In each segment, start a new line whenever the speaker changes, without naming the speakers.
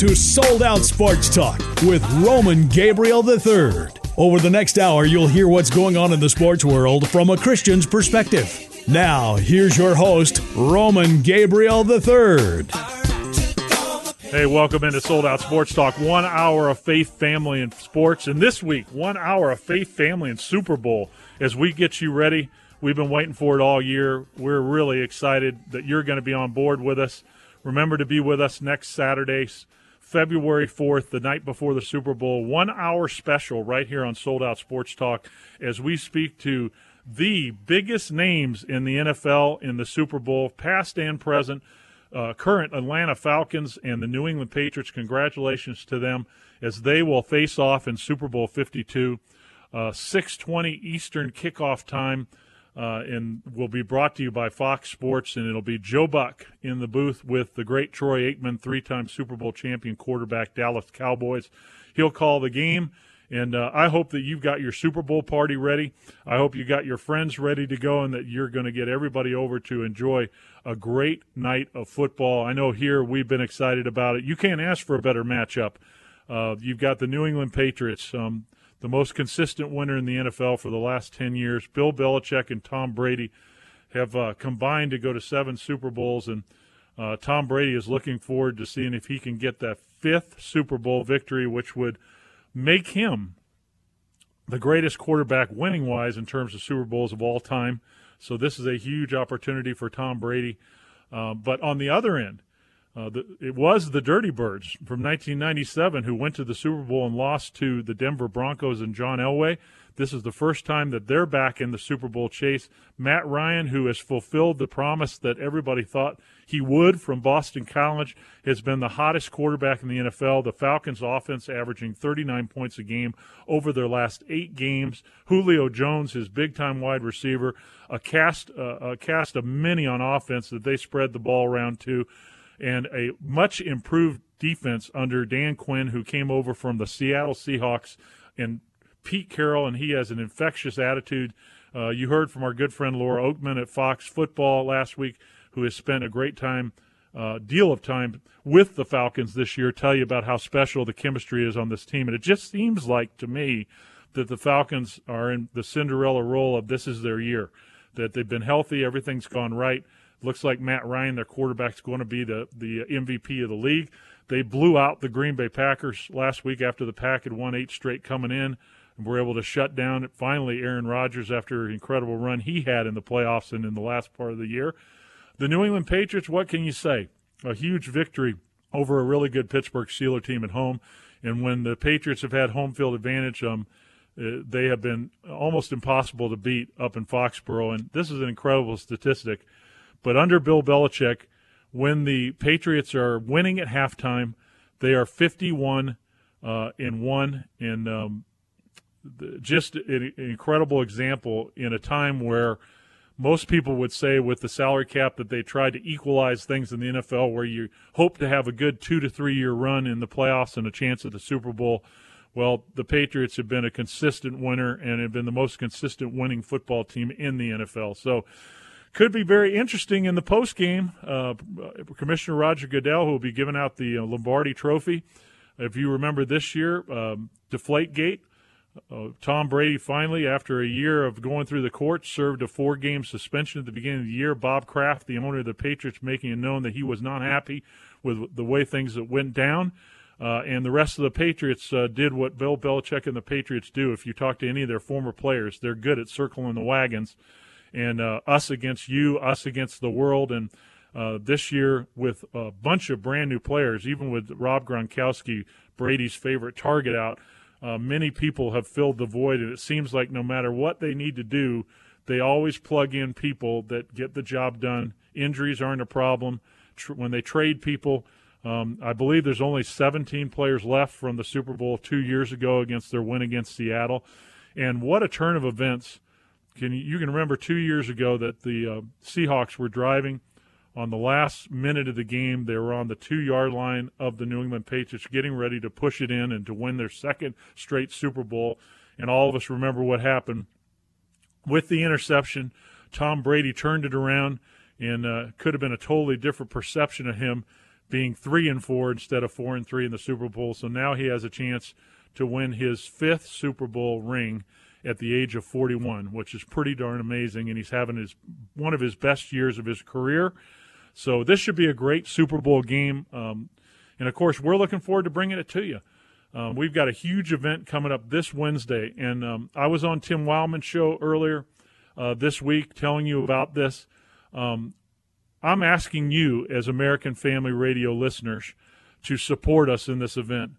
To Sold Out Sports Talk with Roman Gabriel III. Over the next hour, you'll hear what's going on in the sports world from a Christian's perspective. Now, here's your host, Roman Gabriel III.
Hey, welcome into Sold Out Sports Talk. One hour of faith, family, and sports. And this week, one hour of faith, family, and Super Bowl as we get you ready. We've been waiting for it all year. We're really excited that you're going to be on board with us. Remember to be with us next Saturday, February 4th, the night before the Super Bowl. One hour special right here on Sold Out Sports Talk as we speak to the biggest names in the NFL in the Super Bowl, past and present uh, current Atlanta Falcons and the New England Patriots. Congratulations to them as they will face off in Super Bowl 52, uh, 6:20 Eastern kickoff time, uh, and will be brought to you by Fox Sports. And it'll be Joe Buck in the booth with the great Troy Aikman, three-time Super Bowl champion quarterback, Dallas Cowboys. He'll call the game. And uh, I hope that you've got your Super Bowl party ready. I hope you got your friends ready to go and that you're going to get everybody over to enjoy a great night of football. I know here we've been excited about it. You can't ask for a better matchup. Uh, you've got the New England Patriots, um, the most consistent winner in the NFL for the last 10 years. Bill Belichick and Tom Brady have uh, combined to go to seven Super Bowls, and uh, Tom Brady is looking forward to seeing if he can get that fifth Super Bowl victory, which would – make him the greatest quarterback winning wise in terms of Super Bowls of all time. So this is a huge opportunity for Tom Brady. Uh, but on the other end, uh, the, it was the Dirty Birds from 1997 who went to the Super Bowl and lost to the Denver Broncos and John Elway. This is the first time that they're back in the Super Bowl chase. Matt Ryan, who has fulfilled the promise that everybody thought he would from Boston College, has been the hottest quarterback in the NFL. The Falcons' offense averaging 39 points a game over their last eight games. Julio Jones, his big-time wide receiver, a cast uh, a cast of many on offense that they spread the ball around to, and a much improved defense under Dan Quinn, who came over from the Seattle Seahawks and Pete Carroll, and he has an infectious attitude. Uh, you heard from our good friend Laura Okmin at Fox Football last week, who has spent a great time, uh, deal of time with the Falcons this year, tell you about how special the chemistry is on this team. And it just seems like to me that the Falcons are in the Cinderella role of this is their year, that they've been healthy, everything's gone right. Looks like Matt Ryan, their quarterback, is going to be the, the MVP of the league. They blew out the Green Bay Packers last week after the Pack had won eight straight coming in and were able to shut down finally Aaron Rodgers after an incredible run he had in the playoffs and in the last part of the year. The New England Patriots, what can you say? A huge victory over a really good Pittsburgh Steeler team at home. And when the Patriots have had home field advantage, um, uh, they have been almost impossible to beat up in Foxborough. And this is an incredible statistic. But under Bill Belichick, when the Patriots are winning at halftime, they are 51 uh, in one. And um, just an incredible example in a time where most people would say with the salary cap that they tried to equalize things in the NFL where you hope to have a good two to three year run in the playoffs and a chance at the Super Bowl. Well, the Patriots have been a consistent winner and have been the most consistent winning football team in the NFL. So, could be very interesting in the post game. Uh, Commissioner Roger Goodell, who will be giving out the uh, Lombardi Trophy. If you remember this year, um, Deflategate, uh, Tom Brady finally, after a year of going through the courts, served a four game suspension at the beginning of the year. Bob Kraft, the owner of the Patriots, making it known that he was not happy with the way things that went down. Uh, and the rest of the Patriots uh, did what Bill Belichick and the Patriots do. If you talk to any of their former players, they're good at circling the wagons. And uh, us against you, us against the world. And uh, this year, with a bunch of brand new players, even with Rob Gronkowski, Brady's favorite target out, uh, many people have filled the void, and it seems like no matter what they need to do, they always plug in people that get the job done. Injuries aren't a problem. Tr- when they trade people, um, I believe there's only 17 players left from the Super Bowl two years ago against their win against Seattle. And what a turn of events! Can you, can remember two years ago that the uh, Seahawks were driving on the last minute of the game. They were on the two yard line of the New England Patriots, getting ready to push it in and to win their second straight Super Bowl. And all of us remember what happened with the interception. Tom Brady turned it around and uh, could have been a totally different perception of him. being three and four instead of four and three in the Super Bowl. So now he has a chance to win his fifth Super Bowl ring at the age of 41, which is pretty darn amazing. And he's having his one of his best years of his career. So this should be a great Super Bowl game. Um, and of course, we're looking forward to bringing it to you. Um, we've got a huge event coming up this Wednesday, and um, I was on Tim Wildmon's show earlier uh, this week telling you about this. Um, I'm asking you, as American Family Radio listeners, to support us in this event.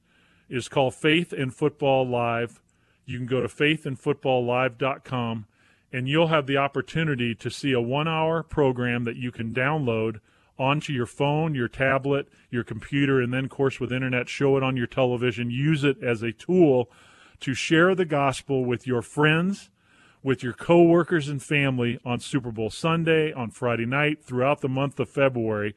It's called Faith in Football Live. You can go to faithinfootballlive.com and you'll have the opportunity to see a one hour program that you can download onto your phone, your tablet, your computer, and then, of course, with internet, show it on your television. Use it as a tool to share the gospel with your friends, with your coworkers and family on Super Bowl Sunday, on Friday night, throughout the month of February.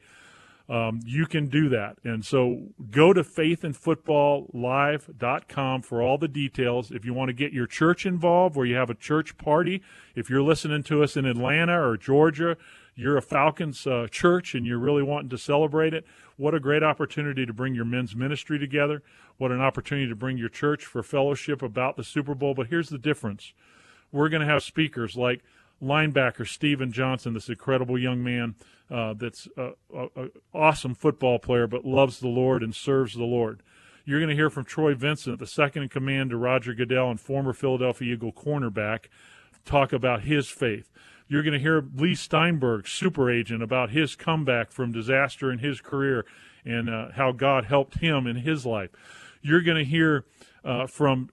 Um, you can do that. And so go to faithinfootballlive.com for all the details. If you want to get your church involved, where you have a church party, if you're listening to us in Atlanta or Georgia, you're a Falcons uh, church and you're really wanting to celebrate it, what a great opportunity to bring your men's ministry together. What an opportunity to bring your church for fellowship about the Super Bowl. But here's the difference we're going to have speakers like linebacker Steven Johnson, this incredible young man uh, that's an awesome football player but loves the Lord and serves the Lord. You're going to hear from Troy Vincent, the second in command to Roger Goodell and former Philadelphia Eagle cornerback, talk about his faith. You're going to hear Leigh Steinberg, super agent, about his comeback from disaster in his career and uh, how God helped him in his life. You're going to hear uh, from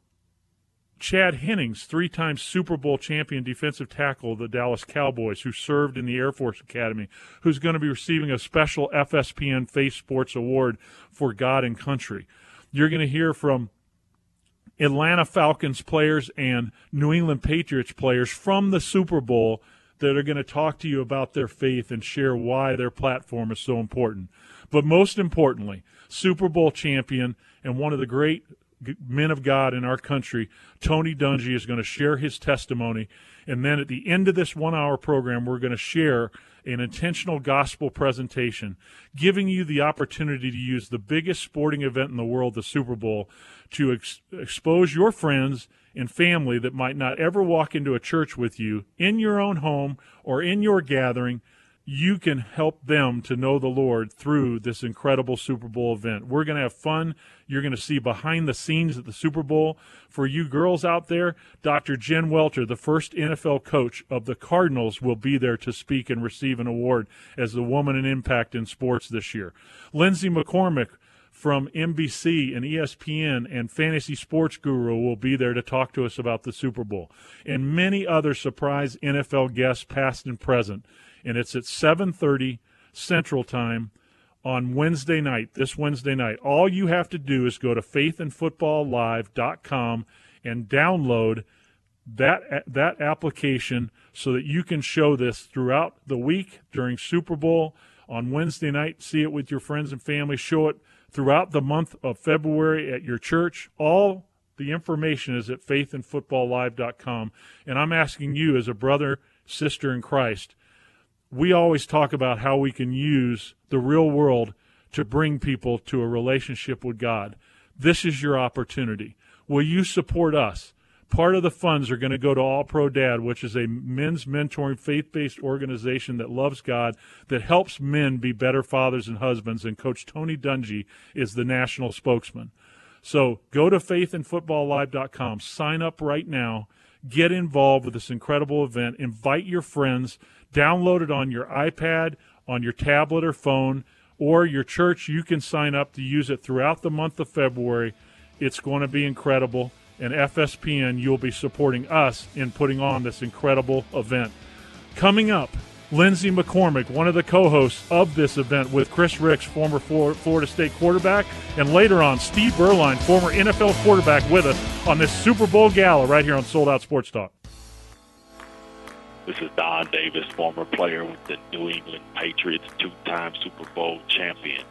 Chad Hennings, three time Super Bowl champion defensive tackle of the Dallas Cowboys, who served in the Air Force Academy, who's going to be receiving a special FSPN Faith Sports Award for God and Country. You're going to hear from Atlanta Falcons players and New England Patriots players from the Super Bowl that are going to talk to you about their faith and share why their platform is so important. But most importantly, Super Bowl champion and one of the great men of God in our country, Tony Dungy, is going to share his testimony. And then at the end of this one hour program, we're going to share an intentional gospel presentation, giving you the opportunity to use the biggest sporting event in the world, the Super Bowl, to ex- expose your friends and family that might not ever walk into a church with you in your own home or in your gathering you can help them to know the Lord through this incredible Super Bowl event. We're going to have fun. You're going to see behind the scenes at the Super Bowl. For you girls out there, Dr. Jen Welter, the first NFL coach of the Cardinals, will be there to speak and receive an award as the Woman in Impact in Sports this year. Lindsay McCormick from NBC and ESPN and Fantasy Sports Guru will be there to talk to us about the Super Bowl. And many other surprise NFL guests, past and present and it's at 7:30 Central Time on Wednesday night. This Wednesday night, all you have to do is go to faithinfootballlive.com and download that that application so that you can show this throughout the week during Super Bowl on Wednesday night. See it with your friends and family. Show it throughout the month of February at your church. All the information is at faithinfootballlive.com. And I'm asking you, as a brother, sister in Christ, we always talk about how we can use the real world to bring people to a relationship with God. This is your opportunity. Will you support us? Part of the funds are going to go to All Pro Dad, which is a men's mentoring faith based organization that loves God, that helps men be better fathers and husbands. And Coach Tony Dungy is the national spokesman. So go to faithinfootballlive.com, sign up right now, get involved with this incredible event, invite your friends Download it on your iPad, on your tablet or phone, or your church. You can sign up to use it throughout the month of February. It's going to be incredible. And FSPN, you'll be supporting us in putting on this incredible event. Coming up, Lindsay McCormick, one of the co hosts of this event with Chris Rix, former Florida State quarterback, and later on, Steve Beuerlein, former NFL quarterback, with us on this Super Bowl gala right here on Sold Out Sports Talk.
This is Don Davis, former player with the New England Patriots, two time Super Bowl champion.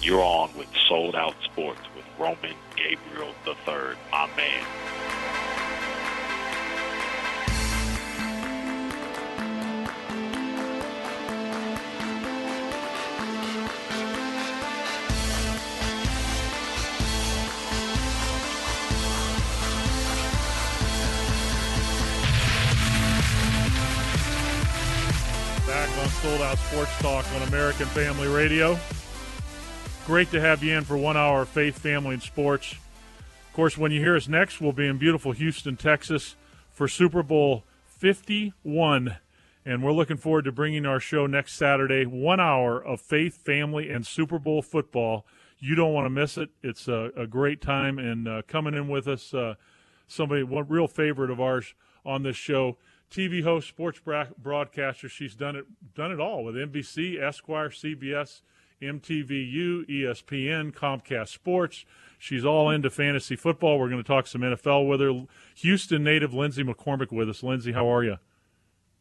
You're on with Sold Out Sports with Roman Gabriel III, my man.
Back on Sold Out Sports Talk on American Family Radio. Great to have you in for one hour of faith, family, and sports. Of course, when you hear us next, we'll be in beautiful Houston, Texas for Super Bowl 51. And we're looking forward to bringing our show next Saturday. One hour of faith, family, and Super Bowl football. You don't want to miss it. It's a, a great time. And uh, coming in with us, uh, somebody, one real favorite of ours on this show, TV host, sports broadcaster. She's done it, done it all with NBC, Esquire, CBS, MTVU, ESPN, Comcast Sports. She's all into fantasy football. We're going to talk some NFL with her. Houston native Lindsay McCormick with us. Lindsay, how are you?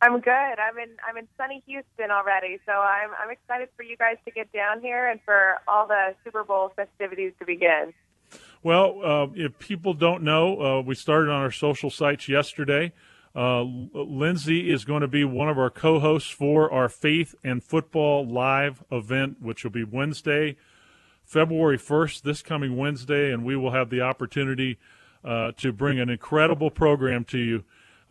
I'm good. I'm in I'm in sunny Houston already, so I'm I'm excited for you guys to get down here and for all the Super Bowl festivities to begin.
Well, uh, if people don't know, uh, we started on our social sites yesterday. Uh, Lindsay is going to be one of our co-hosts for our Faith and Football Live event, which will be Wednesday, February 1st, this coming Wednesday, and we will have the opportunity uh, to bring an incredible program to you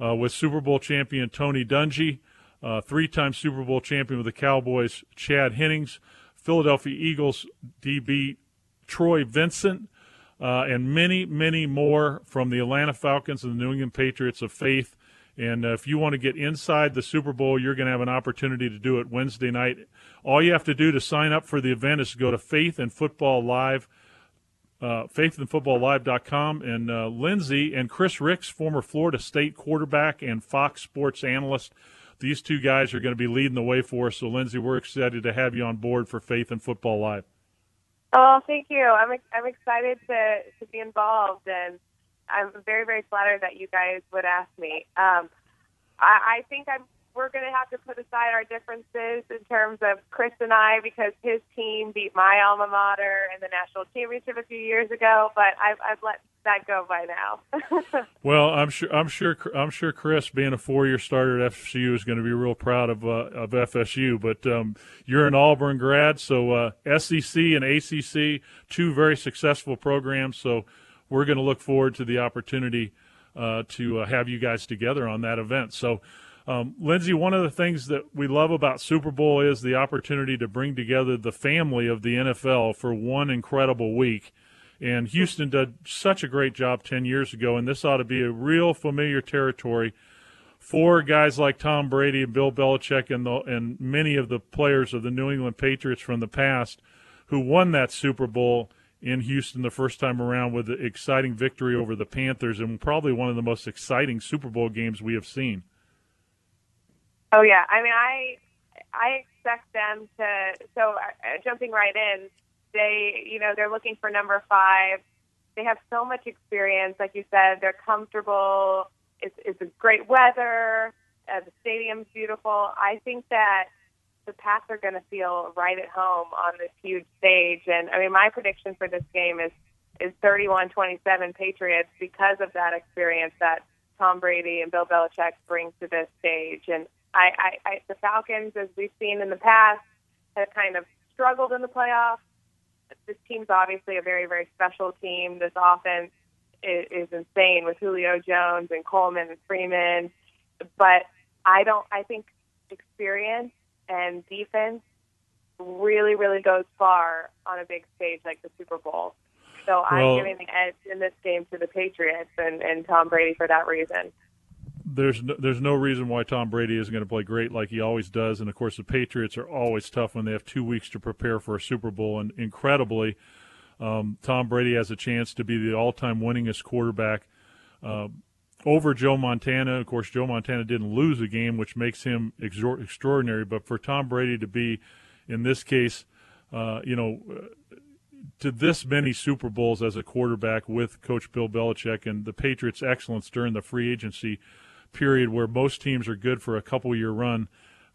uh, with Super Bowl champion Tony Dungy, uh, three-time Super Bowl champion with the Cowboys Chad Hennings, Philadelphia Eagles DB Troy Vincent, uh, and many, many more from the Atlanta Falcons and the New England Patriots of faith. And uh, if you want to get inside the Super Bowl, you're going to have an opportunity to do it Wednesday night. All you have to do to sign up for the event is go to Faith and Football Live uh, faithandfootballlive.com. And uh, Lindsay and Chris Rix, former Florida State quarterback and Fox Sports analyst, these two guys are going to be leading the way for us. So, Lindsay, we're excited to have you on board for Faith and Football Live.
Oh, thank you. I'm I'm excited to to be involved, and I'm very very flattered that you guys would ask me. Um, I, I think I'm we're going to have to put aside our differences in terms of Chris and I because his team beat my alma mater in the national championship a few years ago. But I've, I've let that go by now.
well, I'm sure I'm sure I'm sure Chris, being a four-year starter at FSU, is going to be real proud of uh, of FSU. But um, you're an Auburn grad, so uh, SEC and ACC, two very successful programs. So we're going to look forward to the opportunity uh, to uh, have you guys together on that event. So. Um, Lindsay, one of the things that we love about Super Bowl is the opportunity to bring together the family of the NFL for one incredible week. And Houston did such a great job 10 years ago, and this ought to be a real familiar territory for guys like Tom Brady and Bill Belichick and, the, and many of the players of the New England Patriots from the past who won that Super Bowl in Houston the first time around with an exciting victory over the Panthers and probably one of the most exciting Super Bowl games we have seen.
Oh yeah, I mean, I I expect them to. So uh, jumping right in, they you know they're looking for number five. They have so much experience, like you said. They're comfortable. It's it's great weather. Uh, the stadium's beautiful. I think that the Pats are going to feel right at home on this huge stage. And I mean, my prediction for this game is is 31-27 Patriots because of that experience that Tom Brady and Bill Belichick bring to this stage. And I, I, I the Falcons, as we've seen in the past, have kind of struggled in the playoffs. This team's obviously a very, very special team. This offense is, is insane with Julio Jones and Coleman and Freeman, but I don't. I think experience and defense really, really goes far on a big stage like the Super Bowl. So well, I'm giving the edge in this game to the Patriots and, and Tom Brady for that reason
there's no, there's no reason why Tom Brady isn't going to play great like he always does. And of course, the Patriots are always tough when they have two weeks to prepare for a Super Bowl. And incredibly, um, Tom Brady has a chance to be the all-time winningest quarterback uh, over Joe Montana. Of course, Joe Montana didn't lose a game, which makes him exor- extraordinary. But for Tom Brady to be, in this case, uh, you know. to this many Super Bowls as a quarterback with Coach Bill Belichick and the Patriots' excellence during the free agency period where most teams are good for a couple year run,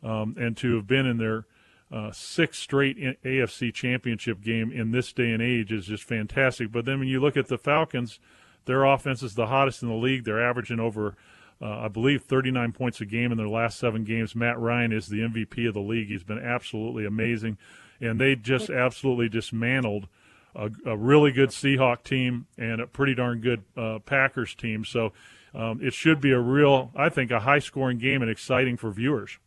um, and to have been in their uh, sixth straight AFC championship game in this day and age is just fantastic. But then when you look at the Falcons, their offense is the hottest in the league. They're averaging over, uh, I believe, 39 points a game in their last seven games. Matt Ryan is the MVP of the league. He's been absolutely amazing. And they just absolutely dismantled a, a really good Seahawk team and a pretty darn good uh, Packers team. So um, it should be a real, I think, a high scoring game and exciting for viewers.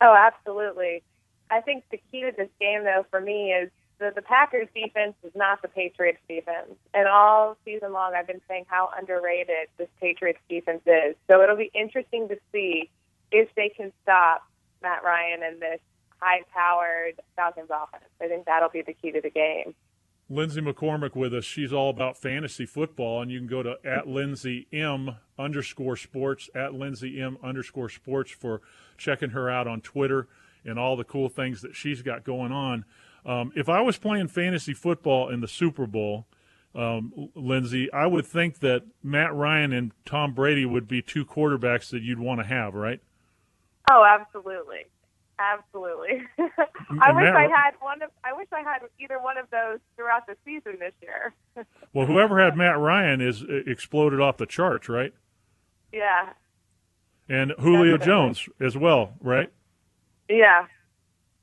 Oh, absolutely. I think the key to this game, though, for me is the, the Packers defense is not the Patriots defense. And all season long, I've been saying how underrated this Patriots defense is. So it'll be interesting to see if they can stop Matt Ryan and this high powered Falcons offense. I think that'll be the key to the game.
Lindsay McCormick with us. She's all about fantasy football, and you can go to at Lindsay M underscore sports at Lindsay M underscore sports for checking her out on Twitter and all the cool things that she's got going on. Um, if I was playing fantasy football in the Super Bowl, um, Lindsay, I would think that Matt Ryan and Tom Brady would be two quarterbacks that you'd want to have, right?
Oh, absolutely, absolutely. I wish Matt, I had one of. I wish I had either one of those throughout the season this year.
well, whoever had Matt Ryan is uh, exploded off the charts, right?
Yeah.
And Julio Definitely. Jones as well, right?
Yeah.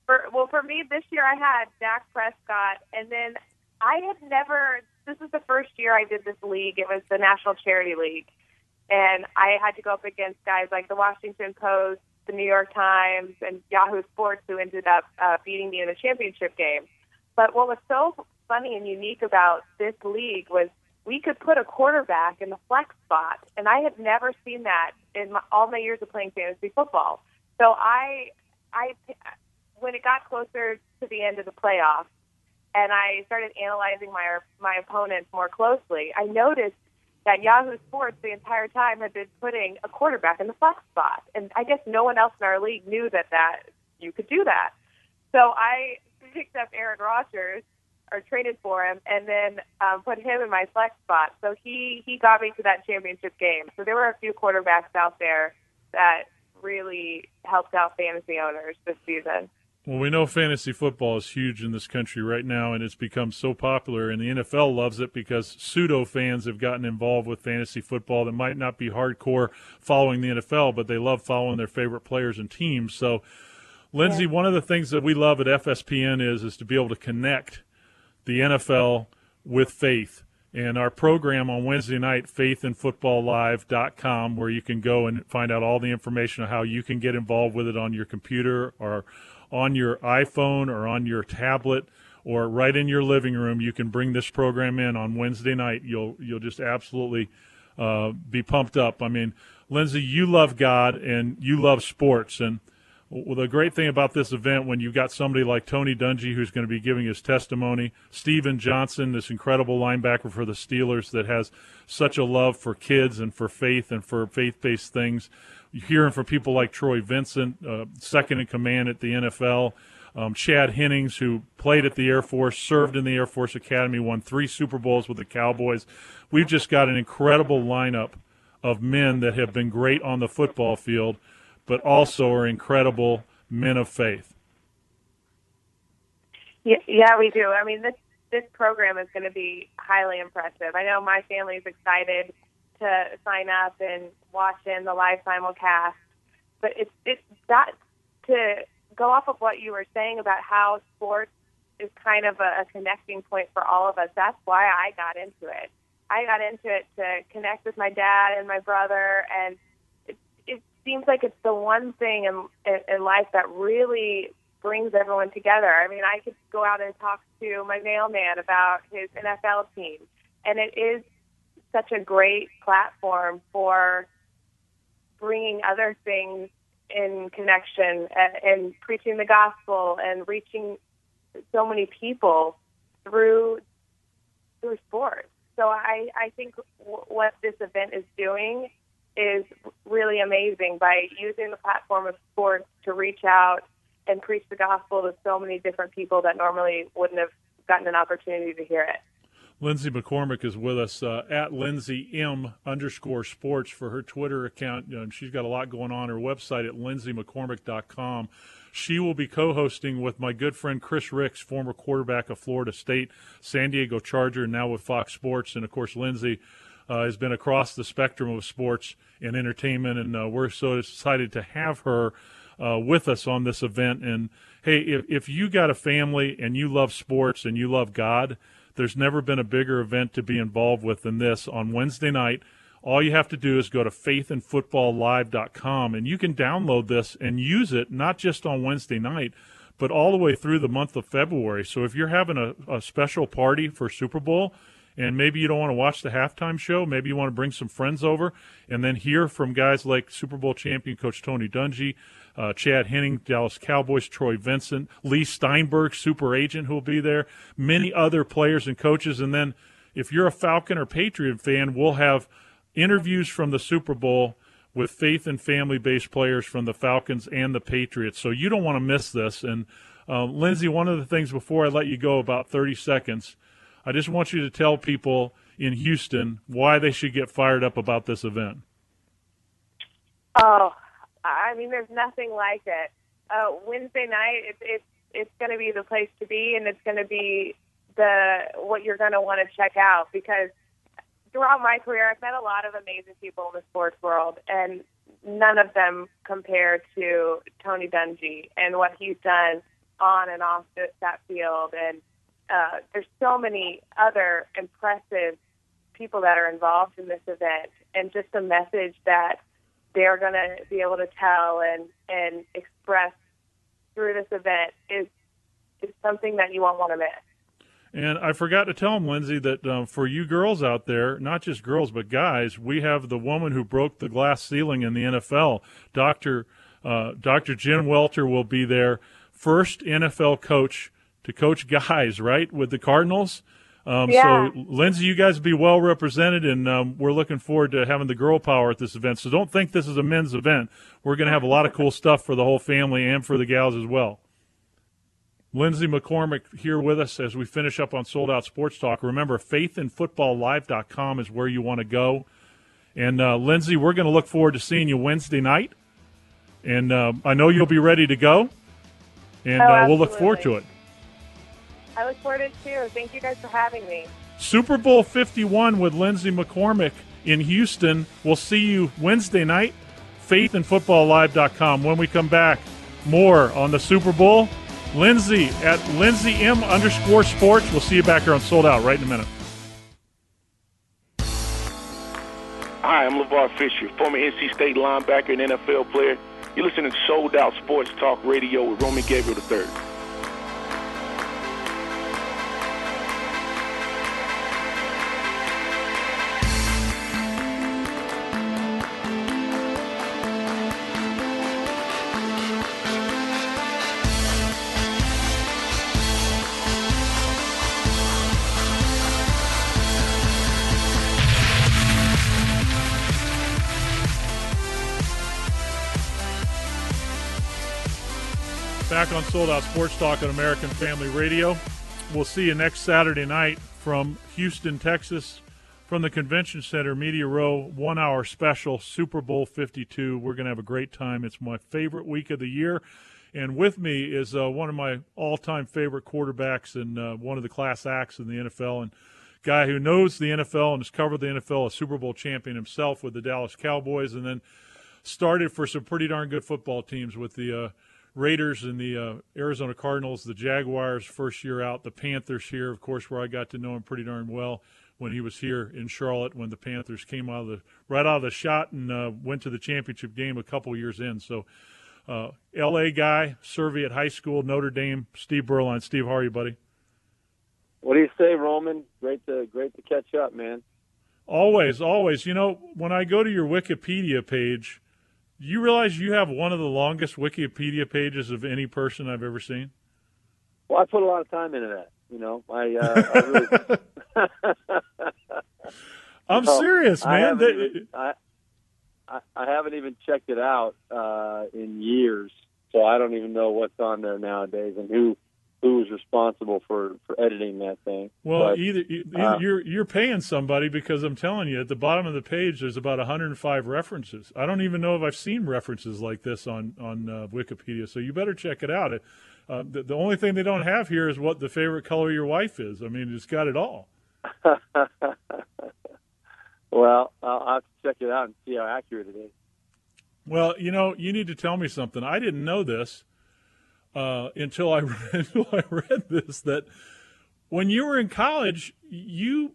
For, well, for me this year, I had Dak Prescott, and then I had never. This is the first year I did this league. It was the National Charity League, and I had to go up against guys like the Washington Post, the New York Times, and Yahoo Sports, who ended up uh, beating me in the championship game. But what was so funny and unique about this league was we could put a quarterback in the flex spot, and I had never seen that in my, all my years of playing fantasy football. So I, I, when it got closer to the end of the playoffs, and I started analyzing my my opponents more closely, I noticed that Yahoo Sports the entire time had been putting a quarterback in the flex spot, and I guess no one else in our league knew that that you could do that. So I picked up Aaron Rodgers or traded for him, and then um, put him in my flex spot. So he he got me to that championship game. So there were a few quarterbacks out there that really helped out fantasy owners this season.
Well, we know fantasy football is huge in this country right now, and it's become so popular, and the NFL loves it because pseudo fans have gotten involved with fantasy football that might not be hardcore following the NFL, but they love following their favorite players and teams. So, Lindsay, yeah. one of the things that we love at FSPN is is to be able to connect the NFL with faith. And our program on Wednesday night, faithandfootballlive.com, where you can go and find out all the information on how you can get involved with it on your computer or on your iPhone or on your tablet or right in your living room. You can bring this program in on Wednesday night. You'll you'll just absolutely uh, be pumped up. I mean, Lindsay, you love God and you love sports, and well, the great thing about this event, when you've got somebody like Tony Dungy who's going to be giving his testimony, Steven Johnson, this incredible linebacker for the Steelers that has such a love for kids and for faith and for faith-based things. Hearing from people like Troy Vincent, uh, second in command at the NFL. Um, Chad Hennings, who played at the Air Force, served in the Air Force Academy, won three Super Bowls with the Cowboys. We've just got an incredible lineup of men that have been great on the football field, but also are incredible men of faith.
Yeah, yeah, we do. I mean, this this program is going to be highly impressive. I know my family is excited to sign up and watch in the live simulcast. But it's it's that to go off of what you were saying about how sports is kind of a, a connecting point for all of us. That's why I got into it. I got into it to connect with my dad and my brother, and it, it seems like it's the one thing in, in, in life that really brings everyone together. I mean, I could go out and talk to my mailman about his NFL team, and it is such a great platform for bringing other things in connection and, and preaching the gospel and reaching so many people through through sports. So I I think w- what this event is doing is really amazing by using the platform of sports to reach out and preach the gospel to so many different people that normally wouldn't have gotten an opportunity to hear it.
Lindsay McCormick is with us uh, at Lindsay M underscore sports for her Twitter account. You know, she's got a lot going on. Her website at lindsaymccormick.com. She will be co hosting with my good friend Chris Rix, former quarterback of Florida State, San Diego Charger, now with Fox Sports. And of course, Lindsay uh, has been across the spectrum of sports and entertainment. And uh, we're so excited to have her uh, with us on this event. And hey, if, if you got a family and you love sports and you love God, there's never been a bigger event to be involved with than this on Wednesday night all you have to do is go to faithandfootballlive.com and you can download this and use it not just on Wednesday night, but all the way through the month of February. So if you're having a, a special party for Super Bowl, and maybe you don't want to watch the halftime show. Maybe you want to bring some friends over and then hear from guys like Super Bowl champion coach Tony Dungy, uh, Chad Henning, Dallas Cowboys, Troy Vincent, Leigh Steinberg, super agent who will be there, many other players and coaches. And then if you're a Falcon or Patriot fan, we'll have interviews from the Super Bowl with faith and family based players from the Falcons and the Patriots. So you don't want to miss this. And uh, Lindsay, one of the things before I let you go, about 30 seconds – I just want you to tell people in Houston why they should get fired up about this event.
Oh, I mean, there's nothing like it. Uh, Wednesday night, it's it's it's going to be the place to be, and it's going to be the what you're going to want to check out because throughout my career, I've met a lot of amazing people in the sports world, and none of them compare to Tony Dungy and what he's done on and off that field, and uh, there's so many other impressive people that are involved in this event, and just a message that they're going to be able to tell and and express through this event is is something that you won't want to miss.
And I forgot to tell them, Lindsay, that um, for you girls out there, not just girls but guys, we have the woman who broke the glass ceiling in the NFL, Doctor uh, Doctor Jen Welter, will be there, first NFL coach to coach guys, right, with the Cardinals. Um,
yeah.
So, Lindsay, you guys will be well represented, and um, we're looking forward to having the girl power at this event. So, don't think this is a men's event. We're going to have a lot of cool stuff for the whole family and for the gals as well. Lindsay McCormick here with us as we finish up on Sold Out Sports Talk. Remember, faithandfootballlive.com is where you want to go. And, uh, Lindsay, we're going to look forward to seeing you Wednesday night. And uh, I know you'll be ready to go. And
oh,
uh, we'll look forward to it.
I look forward to it too. Thank you guys for having me.
Super Bowl 51 with Lindsay McCormick in Houston. We'll see you Wednesday night. Faithandfootballlive.com. When we come back, more on the Super Bowl. Lindsay at Lindsay M underscore sports. We'll see you back here on Sold Out right in a minute.
Hi, I'm LeVar Fisher, former NC State linebacker and NFL player. You're listening to Sold Out Sports Talk Radio with Roman Gabriel III.
On Sold Out Sports Talk on American Family Radio. We'll see you next Saturday night from Houston, Texas, from the Convention Center, Media Row, one hour special, Super Bowl 52. We're going to have a great time. It's my favorite week of the year. And with me is uh, one of my all time favorite quarterbacks and uh, one of the class acts in the NFL, and guy who knows the NFL and has covered the NFL, a Super Bowl champion himself with the Dallas Cowboys, and then started for some pretty darn good football teams with the uh, Raiders and the uh, Arizona Cardinals, the Jaguars first year out, the Panthers here, of course, where I got to know him pretty darn well when he was here in Charlotte when the Panthers came out of the right out of the shot and uh, went to the championship game a couple years in. So, uh, L.A. guy, Servite High School, Notre Dame, Steve Beuerlein. Steve, how are you, buddy?
What do you say, Roman? Great to great to catch up, man.
Always, always. You know, when I go to your Wikipedia page you realize you have one of the longest Wikipedia pages of any person I've ever seen?
Well, I put a lot of time into that. You know, I. Uh, I really...
I'm serious, man. I
haven't, even, I, I haven't even checked it out uh, in years, so I don't even know what's on there nowadays and who who was responsible for, for editing that thing.
Well, but, either, either uh, you're you're paying somebody because I'm telling you, at the bottom of the page, there's about 105 references. I don't even know if I've seen references like this on on uh, Wikipedia. So you better check it out. Uh, the, the, only thing they don't have here is what the favorite color of your wife is. I mean, it's got it all.
well, I'll have to check it out and see how accurate it is.
Well, you know, you need to tell me something. I didn't know this uh, until I read, until I read this that when you were in college, you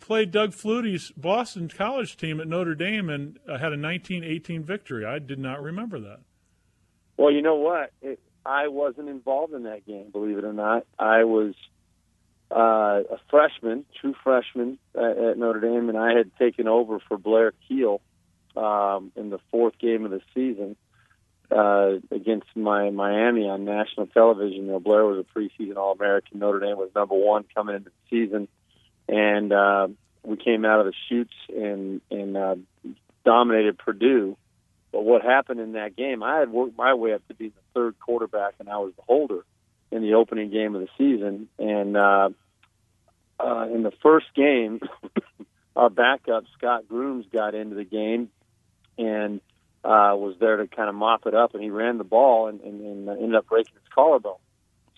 played Doug Flutie's Boston College team at Notre Dame and uh, had a 1918 victory. I did not remember that.
Well, you know what? It, I wasn't involved in that game, believe it or not. I was uh, a freshman, true freshman uh, at Notre Dame, and I had taken over for Blair Kiel um, in the fourth game of the season uh, against my Miami on national television. You know, Blair was a preseason All American. Notre Dame was number one coming into the season, and uh, we came out of the chutes and and uh, dominated Purdue. But what happened in that game? I had worked my way up to be the third quarterback, and I was the holder in the opening game of the season. And uh, uh, in the first game, our backup Scott Grooms got into the game and uh, was there to kind of mop it up, and he ran the ball and, and, and ended up breaking his collarbone.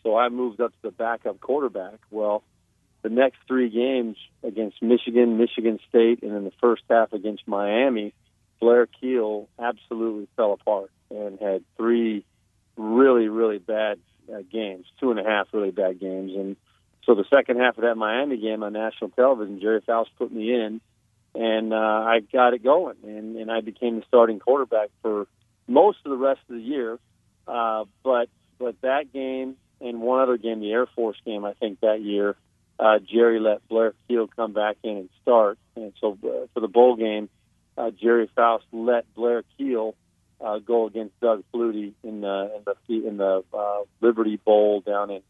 So I moved up to the backup quarterback. Well, the next three games against Michigan, Michigan State, and in the first half against Miami, Blair Kiel absolutely fell apart and had three really, really bad uh, games, two and a half really bad games. And so the second half of that Miami game on national television, Gerry Faust put me in, and uh, I got it going, and, and I became the starting quarterback for most of the rest of the year. Uh, but but that game and one other game, the Air Force game, I think that year, uh, Gerry let Blair Kiel come back in and start, and so uh, for the bowl game, uh, Gerry Faust let Blair Kiel uh, go against Doug Flutie in the in the in the uh, Liberty Bowl down in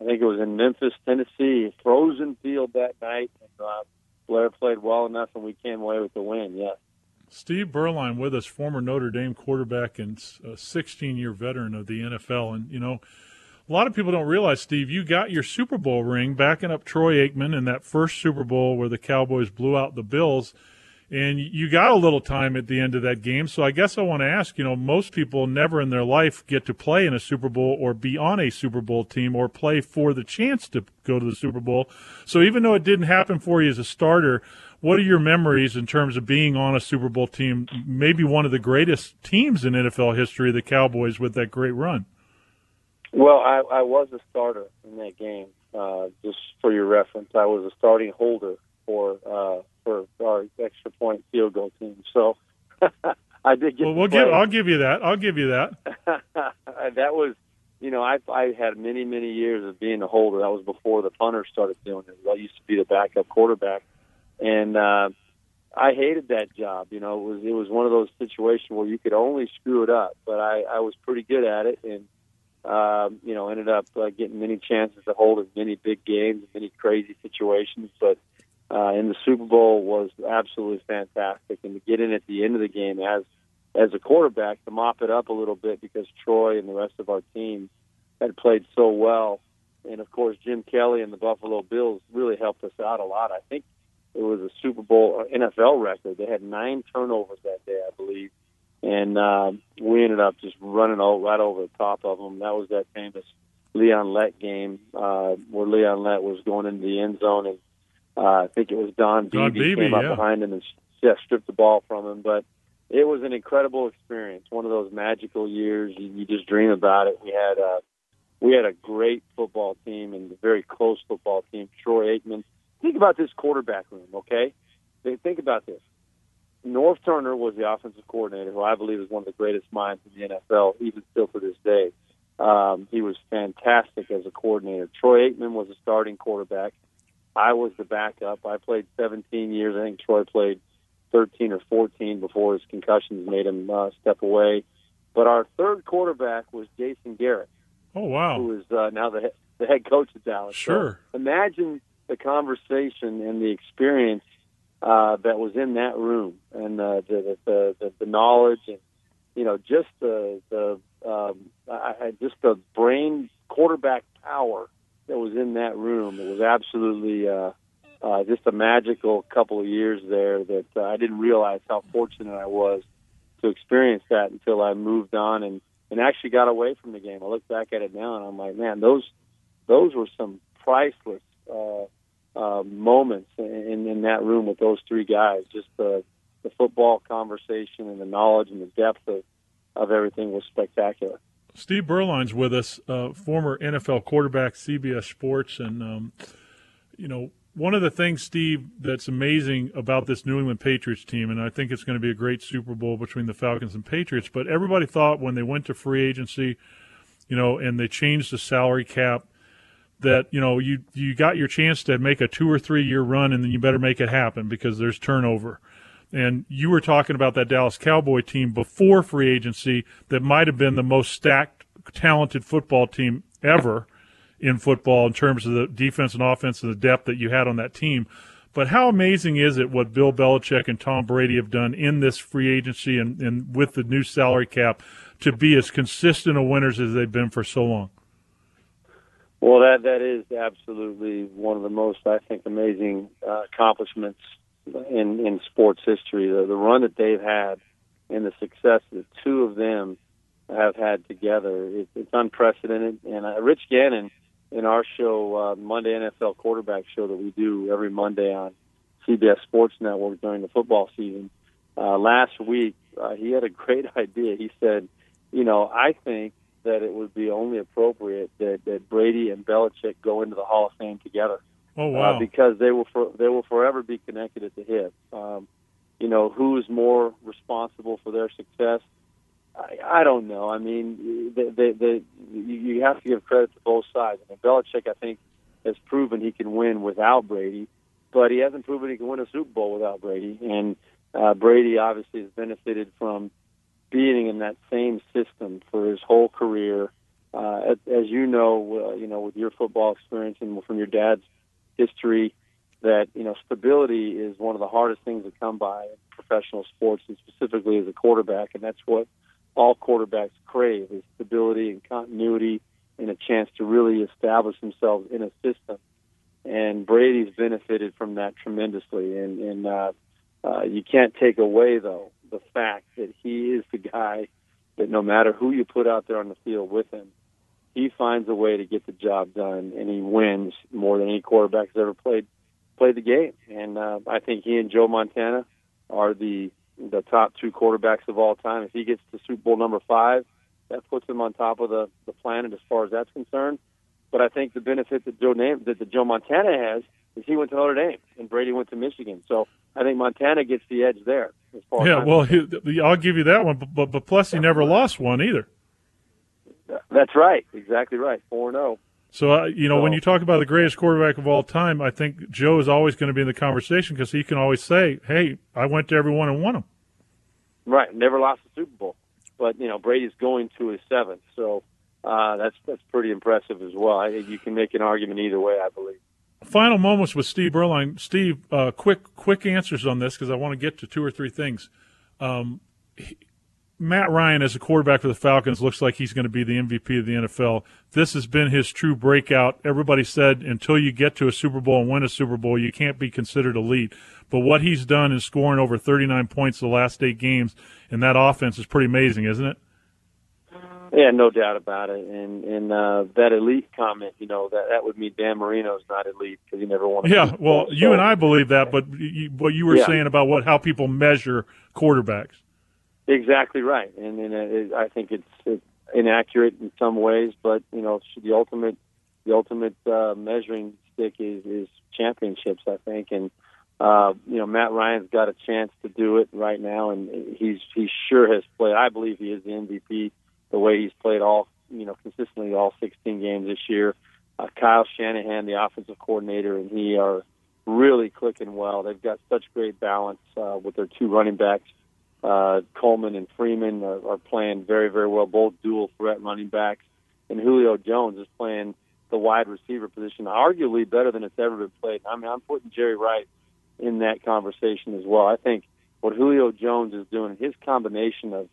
I think it was in Memphis, Tennessee, frozen field that night. And, uh, Blair played well enough, and we came away with the win. Yes.
Steve Beuerlein with us, former Notre Dame quarterback and a 16-year veteran of the NFL, and you know. A lot of people don't realize, Steve, you got your Super Bowl ring backing up Troy Aikman in that first Super Bowl where the Cowboys blew out the Bills and you got a little time at the end of that game. So I guess I want to ask, you know, most people never in their life get to play in a Super Bowl or be on a Super Bowl team or play for the chance to go to the Super Bowl. So even though it didn't happen for you as a starter, what are your memories in terms of being on a Super Bowl team, maybe one of the greatest teams in NFL history, the Cowboys, with that great run?
Well, I, I was a starter in that game. Uh, just for your reference, I was a starting holder for uh, for our extra point field goal team. So I did get.
Well, we'll give. I'll give you that. I'll give you that.
that was, you know, I I had many many years of being a holder. That was before the punter started doing it. I used to be the backup quarterback, and uh, I hated that job. You know, it was it was one of those situations where you could only screw it up. But I I was pretty good at it, and um, you know, ended up uh, getting many chances to hold in many big games, many crazy situations, but uh, in the Super Bowl was absolutely fantastic, and to get in at the end of the game as as a quarterback to mop it up a little bit because Troy and the rest of our team had played so well, and of course Jim Kelly and the Buffalo Bills really helped us out a lot. I think it was a Super Bowl NFL record. They had nine turnovers that day, I believe, and uh, we ended up just running all, right over the top of them. That was that famous Leon Lett game uh, where Leon Lett was going into the end zone and uh, I think it was Don Beebe,
Don Beebe
came up
yeah.
behind him and yeah, stripped the ball from him. But it was an incredible experience. One of those magical years you, you just dream about it. We had a we had a great football team and a very close football team. Troy Aikman. Think about this quarterback room, okay? Think about this. Norv Turner was the offensive coordinator, who I believe is one of the greatest minds in the NFL, even still to this day. Um, he was fantastic as a coordinator. Troy Aikman was a starting quarterback. I was the backup. I played 17 years. I think Troy played 13 or 14 before his concussions made him uh, step away. But our third quarterback was Jason Garrett.
Oh wow!
Who is uh, now the the head coach of Dallas.
Sure.
So imagine the conversation and the experience uh, that was in that room, and uh, the, the the the knowledge, and you know, just the the um, I, just the brain quarterback power that was in that room. It was absolutely uh, uh, just a magical couple of years there that uh, I didn't realize how fortunate I was to experience that until I moved on and and actually got away from the game. I look back at it now and I'm like, man, those those were some priceless uh, uh, moments in, in that room with those three guys. Just the the football conversation and the knowledge and the depth of of everything was spectacular.
Steve Beuerlein's with us, uh, former NFL quarterback, CBS Sports, and um, you know one of the things, Steve, that's amazing about this New England Patriots team, and I think it's going to be a great Super Bowl between the Falcons and Patriots. But everybody thought when they went to free agency, you know, and they changed the salary cap, that you know you you got your chance to make a two or three year run, and then you better make it happen because there's turnover. And you were talking about that Dallas Cowboy team before free agency that might have been the most stacked, talented football team ever in football in terms of the defense and offense and the depth that you had on that team. But how amazing is it what Bill Belichick and Tom Brady have done in this free agency and, and with the new salary cap to be as consistent of winners as they've been for so long?
Well, that that is absolutely one of the most, I think, amazing uh, accomplishments in in sports history. The, the run that they've had and the success that two of them have had together, it, it's unprecedented. And uh, Rich Gannon in our show, uh, Monday NFL quarterback show that we do every Monday on CBS Sports Network during the football season. Uh, last week, uh, he had a great idea. He said, you know, I think that it would be only appropriate that, that Brady and Belichick go into the Hall of Fame together.
Oh wow!
Uh, because they will for, they will forever be connected at the hip. Um, you know, who is more responsible for their success? I, I don't know. I mean, they, they, they, you have to give credit to both sides. I mean, Belichick, I think, has proven he can win without Brady, but he hasn't proven he can win a Super Bowl without Brady. And uh, Brady obviously has benefited from being in that same system for his whole career. Uh, as, as you know, uh, you know, with your football experience and from your dad's history, that you know, stability is one of the hardest things to come by in professional sports, and specifically as a quarterback, and that's what all quarterbacks crave: is stability and continuity, and a chance to really establish themselves in a system. And Brady's benefited from that tremendously, and and uh, uh, you can't take away though the fact that he is the guy that no matter who you put out there on the field with him, he finds a way to get the job done, and he wins more than any quarterback has ever played played the game. And uh, I think he and Joe Montana are the the top two quarterbacks of all time. If he gets to Super Bowl number five, that puts him on top of the the planet as far as that's concerned. But I think the benefit that Joe name that the Joe Montana has is he went to Notre Dame and Brady went to Michigan. So I think Montana gets the edge there. As far
yeah,
as
well, he, I'll give you that one, but, but, but plus he never lost one either.
That's right, exactly right, four zero.
So uh, you know, so, when you talk about the greatest quarterback of all time, I think Joe is always going to be in the conversation because he can always say, "Hey, I went to everyone and won them."
Right, never lost a Super Bowl, but you know Brady's going to his seventh, so uh, that's that's pretty impressive as well. I, you can make an argument either way, I believe
final moments with Steve Beuerlein. Steve, uh, quick quick answers on this because I want to get to two or three things. Um, he, Matt Ryan as a quarterback for the Falcons looks like he's going to be the MVP of the NFL. This has been his true breakout. Everybody said until you get to a Super Bowl and win a Super Bowl, you can't be considered elite. But what he's done in scoring over 39 points the last eight games in that offense is pretty amazing, isn't it?
Yeah, no doubt about it. And and uh, that elite comment, you know, that that would mean Dan Marino's not elite because he never won.
yeah, well, you and I believe that, but you, what you were yeah. saying about what how people measure quarterbacks.
Exactly right, and, and it, I think it's, it's inaccurate in some ways, but you know, the ultimate the ultimate uh, measuring stick is is championships. I think, and uh, you know, Matt Ryan's got a chance to do it right now, and he's he sure has played. I believe he is the MVP the way he's played all you know consistently all 16 games this year. Uh, Kyle Shanahan, the offensive coordinator, and he are really clicking well. They've got such great balance uh, with their two running backs. Uh, Coleman and Freeman are, are playing very, very well, both dual threat running backs. And Julio Jones is playing the wide receiver position, arguably better than it's ever been played. I mean, I'm putting Jerry Rice in that conversation as well. I think what Julio Jones is doing, his combination of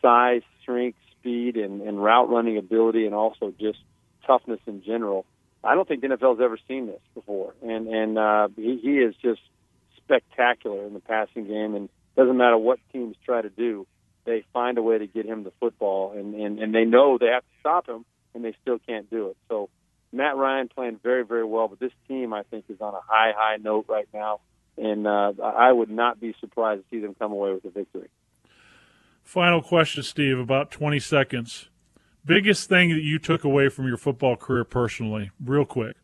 size, strength, speed and, and route running ability and also just toughness in general. I don't think the NFL's ever seen this before, and and uh, he, he is just spectacular in the passing game. And doesn't matter what teams try to do, they find a way to get him the football, and and and they know they have to stop him, and they still can't do it. So Matt Ryan playing very very well, but this team I think is on a high high note right now, and uh, I would not be surprised to see them come away with a victory.
Final question, Steve, about 20 seconds. Biggest thing that you took away from your football career personally, real quick.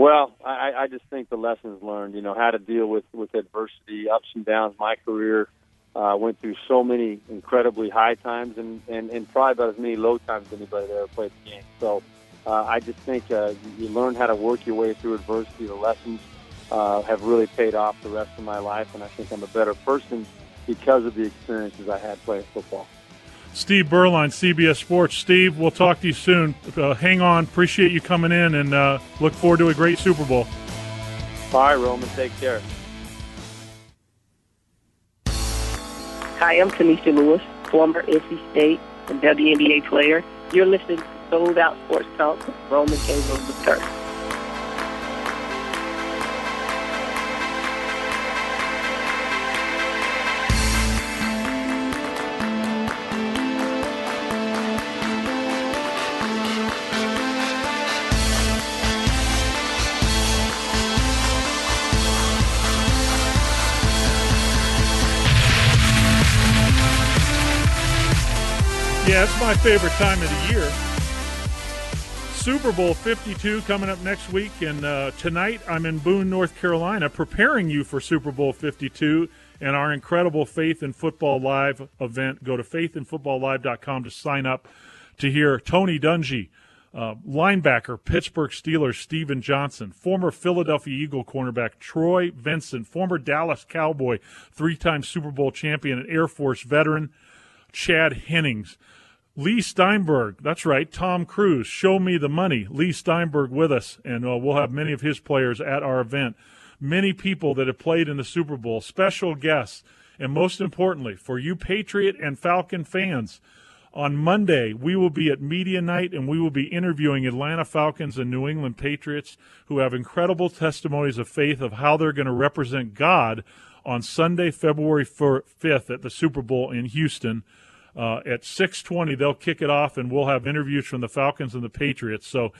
Well, I, I just think the lessons learned, you know, how to deal with with adversity, ups and downs. My career uh, went through so many incredibly high times and, and, and probably about as many low times as anybody that ever played the game. So uh, I just think uh, you learn how to work your way through adversity. The lessons uh, have really paid off the rest of my life, and I think I'm a better person because of the experiences I had playing football.
Steve Beuerlein, CBS Sports. Steve, we'll talk to you soon. Uh, hang on. Appreciate you coming in and uh, look forward to a great Super Bowl.
All right, Roman. Take care.
Hi, I'm Tanisha Lewis, former NC State and WNBA player. You're listening to Sold Out Sports Talk with Roman Gabriel III.
It's my favorite time of the year. Super Bowl 52 coming up next week. And uh, tonight I'm in Boone, North Carolina, preparing you for Super Bowl 52 and our incredible Faith in Football Live event. Go to faithinfootballlive.com to sign up to hear Tony Dungy, uh, linebacker, Pittsburgh Steelers, Steven Johnson, former Philadelphia Eagle cornerback, Troy Vincent, former Dallas Cowboy, three time Super Bowl champion, and Air Force veteran, Chad Hennings. Leigh Steinberg, that's right, Tom Cruise, Show Me the Money. Leigh Steinberg with us, and uh, we'll have many of his players at our event. Many people that have played in the Super Bowl, special guests, and most importantly, for you Patriot and Falcon fans, on Monday, we will be at Media Night and we will be interviewing Atlanta Falcons and New England Patriots who have incredible testimonies of faith of how they're going to represent God on Sunday, February 5th at the Super Bowl in Houston. Uh, at 6:20, they'll kick it off, and we'll have interviews from the Falcons and the Patriots. So,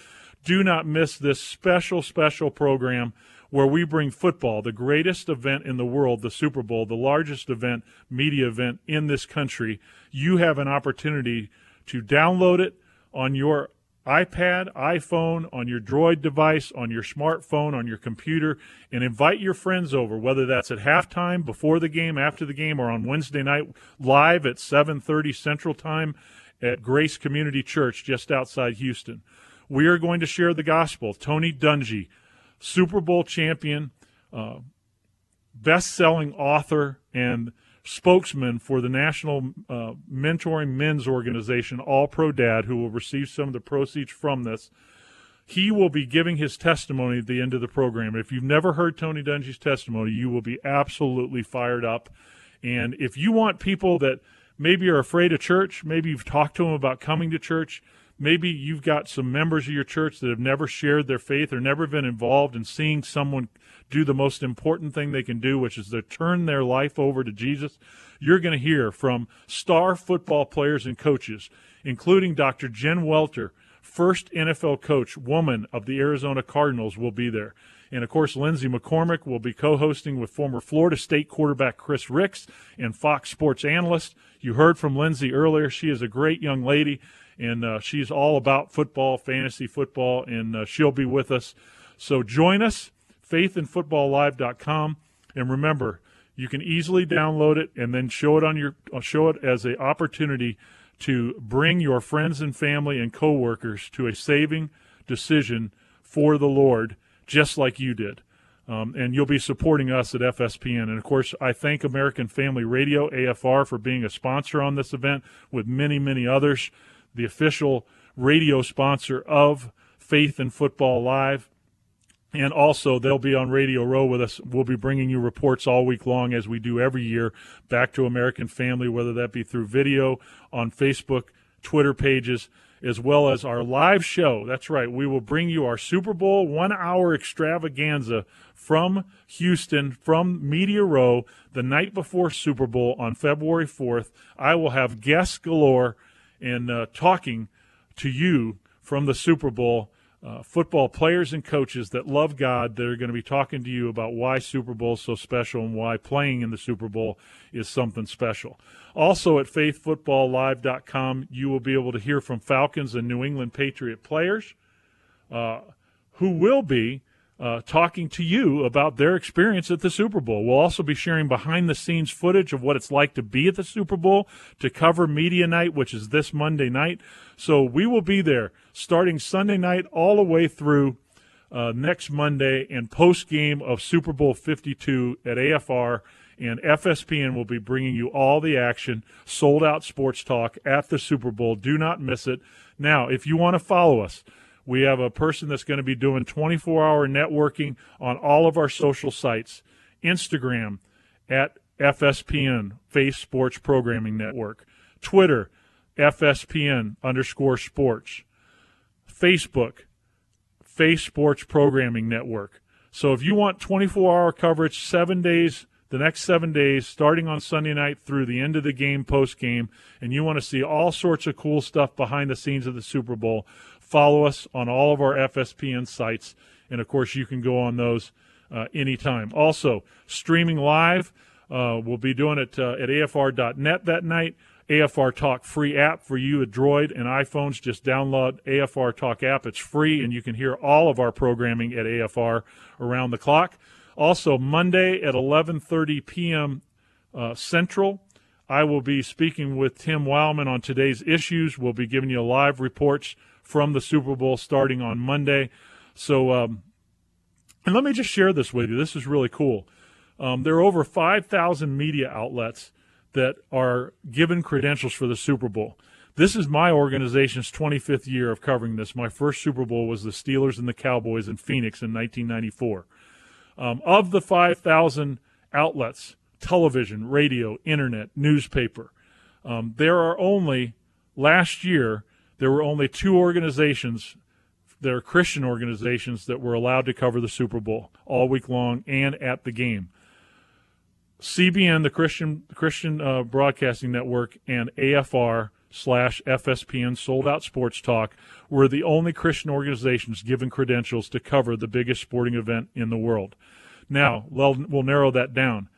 do not miss this special, special program where we bring football, the greatest event in the world, the Super Bowl, the largest event, media event in this country. You have an opportunity to download it on your iPad, iPhone, on your Droid device, on your smartphone, on your computer, and invite your friends over, whether that's at halftime, before the game, after the game, or on Wednesday night live at 7:30 Central Time at Grace Community Church just outside Houston. We are going to share the gospel. Tony Dungy, Super Bowl champion, uh, best-selling author, and spokesman for the National uh, Mentoring Men's Organization, All Pro Dad, who will receive some of the proceeds from this. He will be giving his testimony at the end of the program. If you've never heard Tony Dungy's testimony, you will be absolutely fired up. And if you want people that maybe are afraid of church, maybe you've talked to them about coming to church, maybe you've got some members of your church that have never shared their faith or never been involved in seeing someone do the most important thing they can do, which is to turn their life over to Jesus, you're going to hear from star football players and coaches, including Dr. Jen Welter, first NFL coach, woman of the Arizona Cardinals, will be there. And of course, Lindsay McCormick will be co hosting with former Florida State quarterback Chris Rix and Fox Sports analyst. You heard from Lindsay earlier. She is a great young lady, and uh, she's all about football, fantasy football, and uh, she'll be with us. So join us faithinfootballlive.com. And remember, you can easily download it and then show it on your show it as an opportunity to bring your friends and family and coworkers to a saving decision for the Lord, just like you did. Um, and you'll be supporting us at FSPN. And of course, I thank American Family Radio, AFR, for being a sponsor on this event with many, many others, the official radio sponsor of Faith and Football Live. And also, they'll be on Radio Row with us. We'll be bringing you reports all week long, as we do every year, back to American Family, whether that be through video on Facebook, Twitter pages, as well as our live show. That's right. We will bring you our Super Bowl one hour extravaganza from Houston, from Media Row, the night before Super Bowl on February 4th. I will have guests galore and uh, talking to you from the Super Bowl uh, football players and coaches that love God that are going to be talking to you about why Super Bowl is so special and why playing in the Super Bowl is something special. Also at faithfootballlive.com, you will be able to hear from Falcons and New England Patriot players uh, who will be uh, talking to you about their experience at the Super Bowl. We'll also be sharing behind the scenes footage of what it's like to be at the Super Bowl, to cover media night, which is this Monday night. So we will be there starting Sunday night all the way through uh, next Monday and post game of Super Bowl 52 at AFR. And FSPN will be bringing you all the action, sold out sports talk at the Super Bowl. Do not miss it. Now, if you want to follow us, we have a person that's going to be doing 24 hour networking on all of our social sites. Instagram at FSPN, Faith Sports Programming Network, Twitter, FSPN underscore sports, Facebook, Faith Sports Programming Network. So if you want 24 hour coverage, seven days, the next seven days, starting on Sunday night through the end of the game, post game, and you want to see all sorts of cool stuff behind the scenes of the Super Bowl, follow us on all of our FSPN sites. And of course, you can go on those uh, anytime. Also, streaming live, uh, we'll be doing it uh, at afr.net that night. AFR Talk free app for you Droid and iPhones. Just download AFR Talk app. It's free, and you can hear all of our programming at AFR around the clock. Also, Monday at 11:30 p.m. Uh, Central, I will be speaking with Tim Wildmon on today's issues. We'll be giving you live reports from the Super Bowl starting on Monday. So, um, and let me just share this with you. This is really cool. Um, there are over 5,000 media outlets that are given credentials for the Super Bowl. This is my organization's 25th year of covering this. My first Super Bowl was the Steelers and the Cowboys in Phoenix in 1994. Um, of the 5,000 outlets, television, radio, internet, newspaper, um, there are only, last year, there were only two organizations that are Christian organizations that were allowed to cover the Super Bowl all week long and at the game. CBN, the Christian Christian uh, Broadcasting Network, and AFR slash FSPN Sold Out Sports Talk were the only Christian organizations given credentials to cover the biggest sporting event in the world. Now, we'll, we'll narrow that down.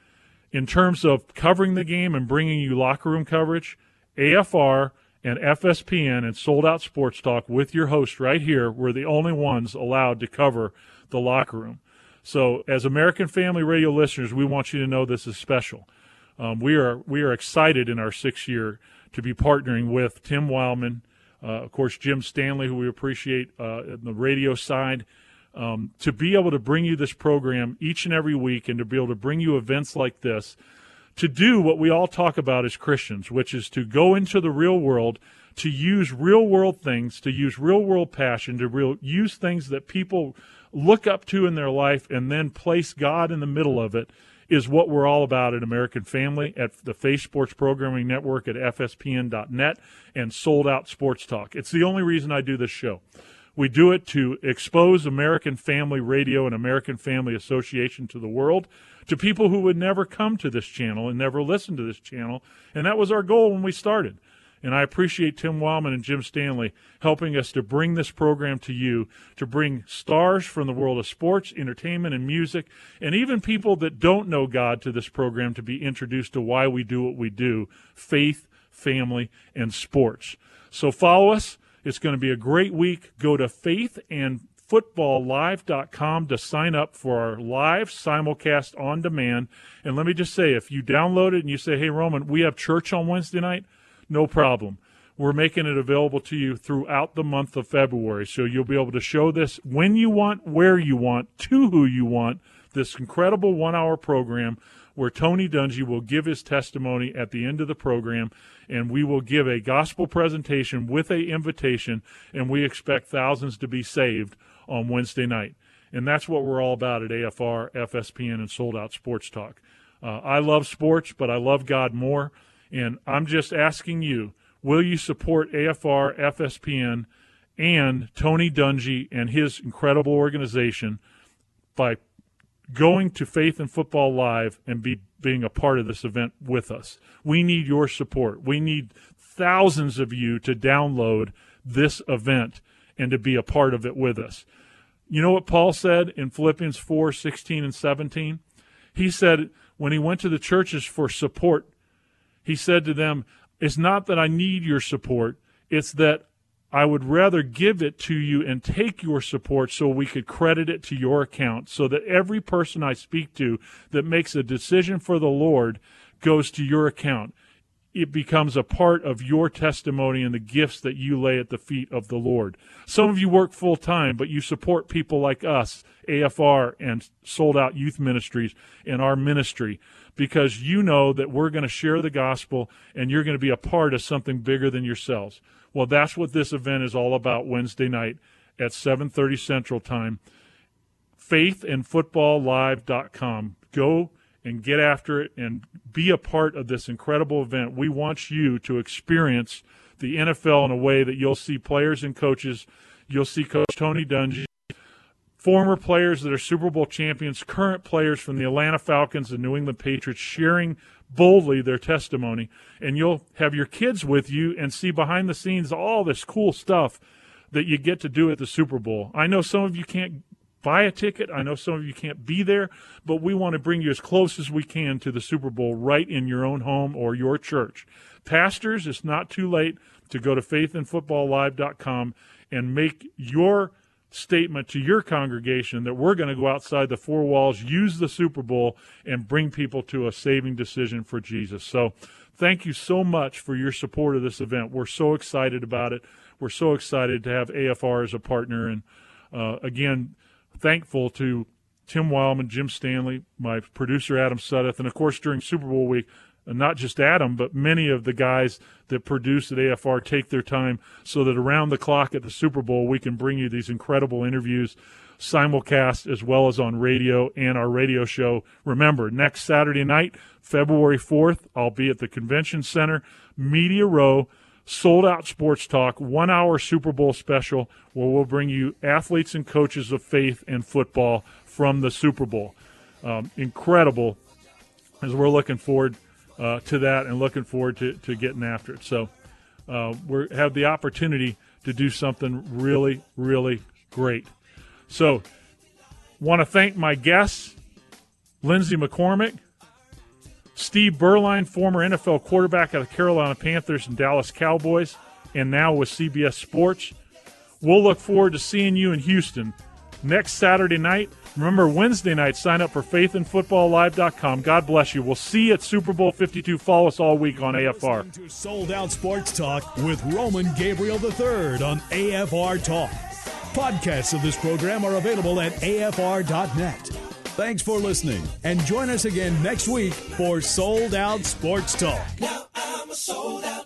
In terms of covering the game and bringing you locker room coverage, AFR and FSPN and Sold Out Sports Talk with your host right here were the only ones allowed to cover the locker room. So, as American Family Radio listeners, we want you to know this is special. Um, we are we are excited in our sixth year to be partnering with Tim Wildmon, uh, of course Jim Stanley, who we appreciate uh, the radio side, um, to be able to bring you this program each and every week, and to be able to bring you events like this, to do what we all talk about as Christians, which is to go into the real world, to use real world things, to use real world passion, to real use things that people look up to in their life and then place God in the middle of it is what we're all about at American Family, at the Faith Sports Programming Network at FSPN.net, and Sold Out Sports Talk. It's the only reason I do this show. We do it to expose American Family Radio and American Family Association to the world, to people who would never come to this channel and never listen to this channel. And that was our goal when we started. And I appreciate Tim Wildmon and Jim Stanley helping us to bring this program to you, to bring stars from the world of sports, entertainment, and music, and even people that don't know God to this program to be introduced to why we do what we do faith, family, and sports. So follow us. It's going to be a great week. Go to faithandfootballlive.com to sign up for our live simulcast on demand. And let me just say, if you download it and you say, hey, Roman, we have church on Wednesday night, no problem. We're making it available to you throughout the month of February. So you'll be able to show this when you want, where you want, to who you want. This incredible one hour program where Tony Dungy will give his testimony at the end of the program and we will give a gospel presentation with a invitation and we expect thousands to be saved on Wednesday night. And that's what we're all about at AFR, FSPN, and Sold Out Sports Talk. Uh, I love sports, but I love God more. And I'm just asking you, will you support AFR, FSPN, and Tony Dungy and his incredible organization by going to Faith and Football Live and be being a part of this event with us. We need your support. We need thousands of you to download this event and to be a part of it with us. You know what Paul said in Philippians 4 16 and 17? He said when he went to the churches for support he said to them, It's not that I need your support, it's that I would rather give it to you and take your support so we could credit it to your account so that every person I speak to that makes a decision for the Lord goes to your account. It becomes a part of your testimony and the gifts that you lay at the feet of the Lord. Some of you work full time, but you support people like us, AFR and Sold Out Youth Ministries, in our ministry because you know that we're going to share the gospel and you're going to be a part of something bigger than yourselves. Well, that's what this event is all about Wednesday night at 7:30 Central Time. faithandfootballlive.com. Go and get after it and be a part of this incredible event. We want you to experience the NFL in a way that you'll see players and coaches. You'll see Coach Tony Dungy, former players that are Super Bowl champions, current players from the Atlanta Falcons and New England Patriots sharing boldly their testimony. And you'll have your kids with you and see behind the scenes all this cool stuff that you get to do at the Super Bowl. I know some of you can't buy a ticket. I know some of you can't be there, but we want to bring you as close as we can to the Super Bowl right in your own home or your church. Pastors, it's not too late to go to faithandfootballlive.com and make your statement to your congregation that we're going to go outside the four walls, use the Super Bowl, and bring people to a saving decision for Jesus. So, thank you so much for your support of this event. We're so excited about it. We're so excited to have AFR as a partner. And uh, again, thankful to Tim Wildmon, Jim Stanley, my producer Adam Suddeth, and of course during Super Bowl week, not just Adam, but many of the guys that produce at AFR take their time so that around the clock at the Super Bowl we can bring you these incredible interviews simulcast as well as on radio and our radio show. Remember, next Saturday night, February 4th, I'll be at the Convention Center, Media Row, sold out sports talk, one hour Super Bowl special where we'll bring you athletes and coaches of faith and football from the Super Bowl. Um, incredible as we're looking forward uh, to that and looking forward to, to getting after it. So uh, we have the opportunity to do something really, really great. So want to thank my guests, Lindsay McCormick, Steve Beuerlein, former NFL quarterback of the Carolina Panthers and Dallas Cowboys, and now with CBS Sports. We'll look forward to seeing you in Houston next Saturday night. Remember, Wednesday night, sign up for faithandfootballlive.com. God bless you. We'll see you at Super Bowl 52. Follow us all week on AFR.
To Sold Out Sports Talk with Roman Gabriel III on AFR Talk. Podcasts of this program are available at afr.net. Thanks for listening, and join us again next week for Sold Out Sports Talk.
Now I'm a sold out.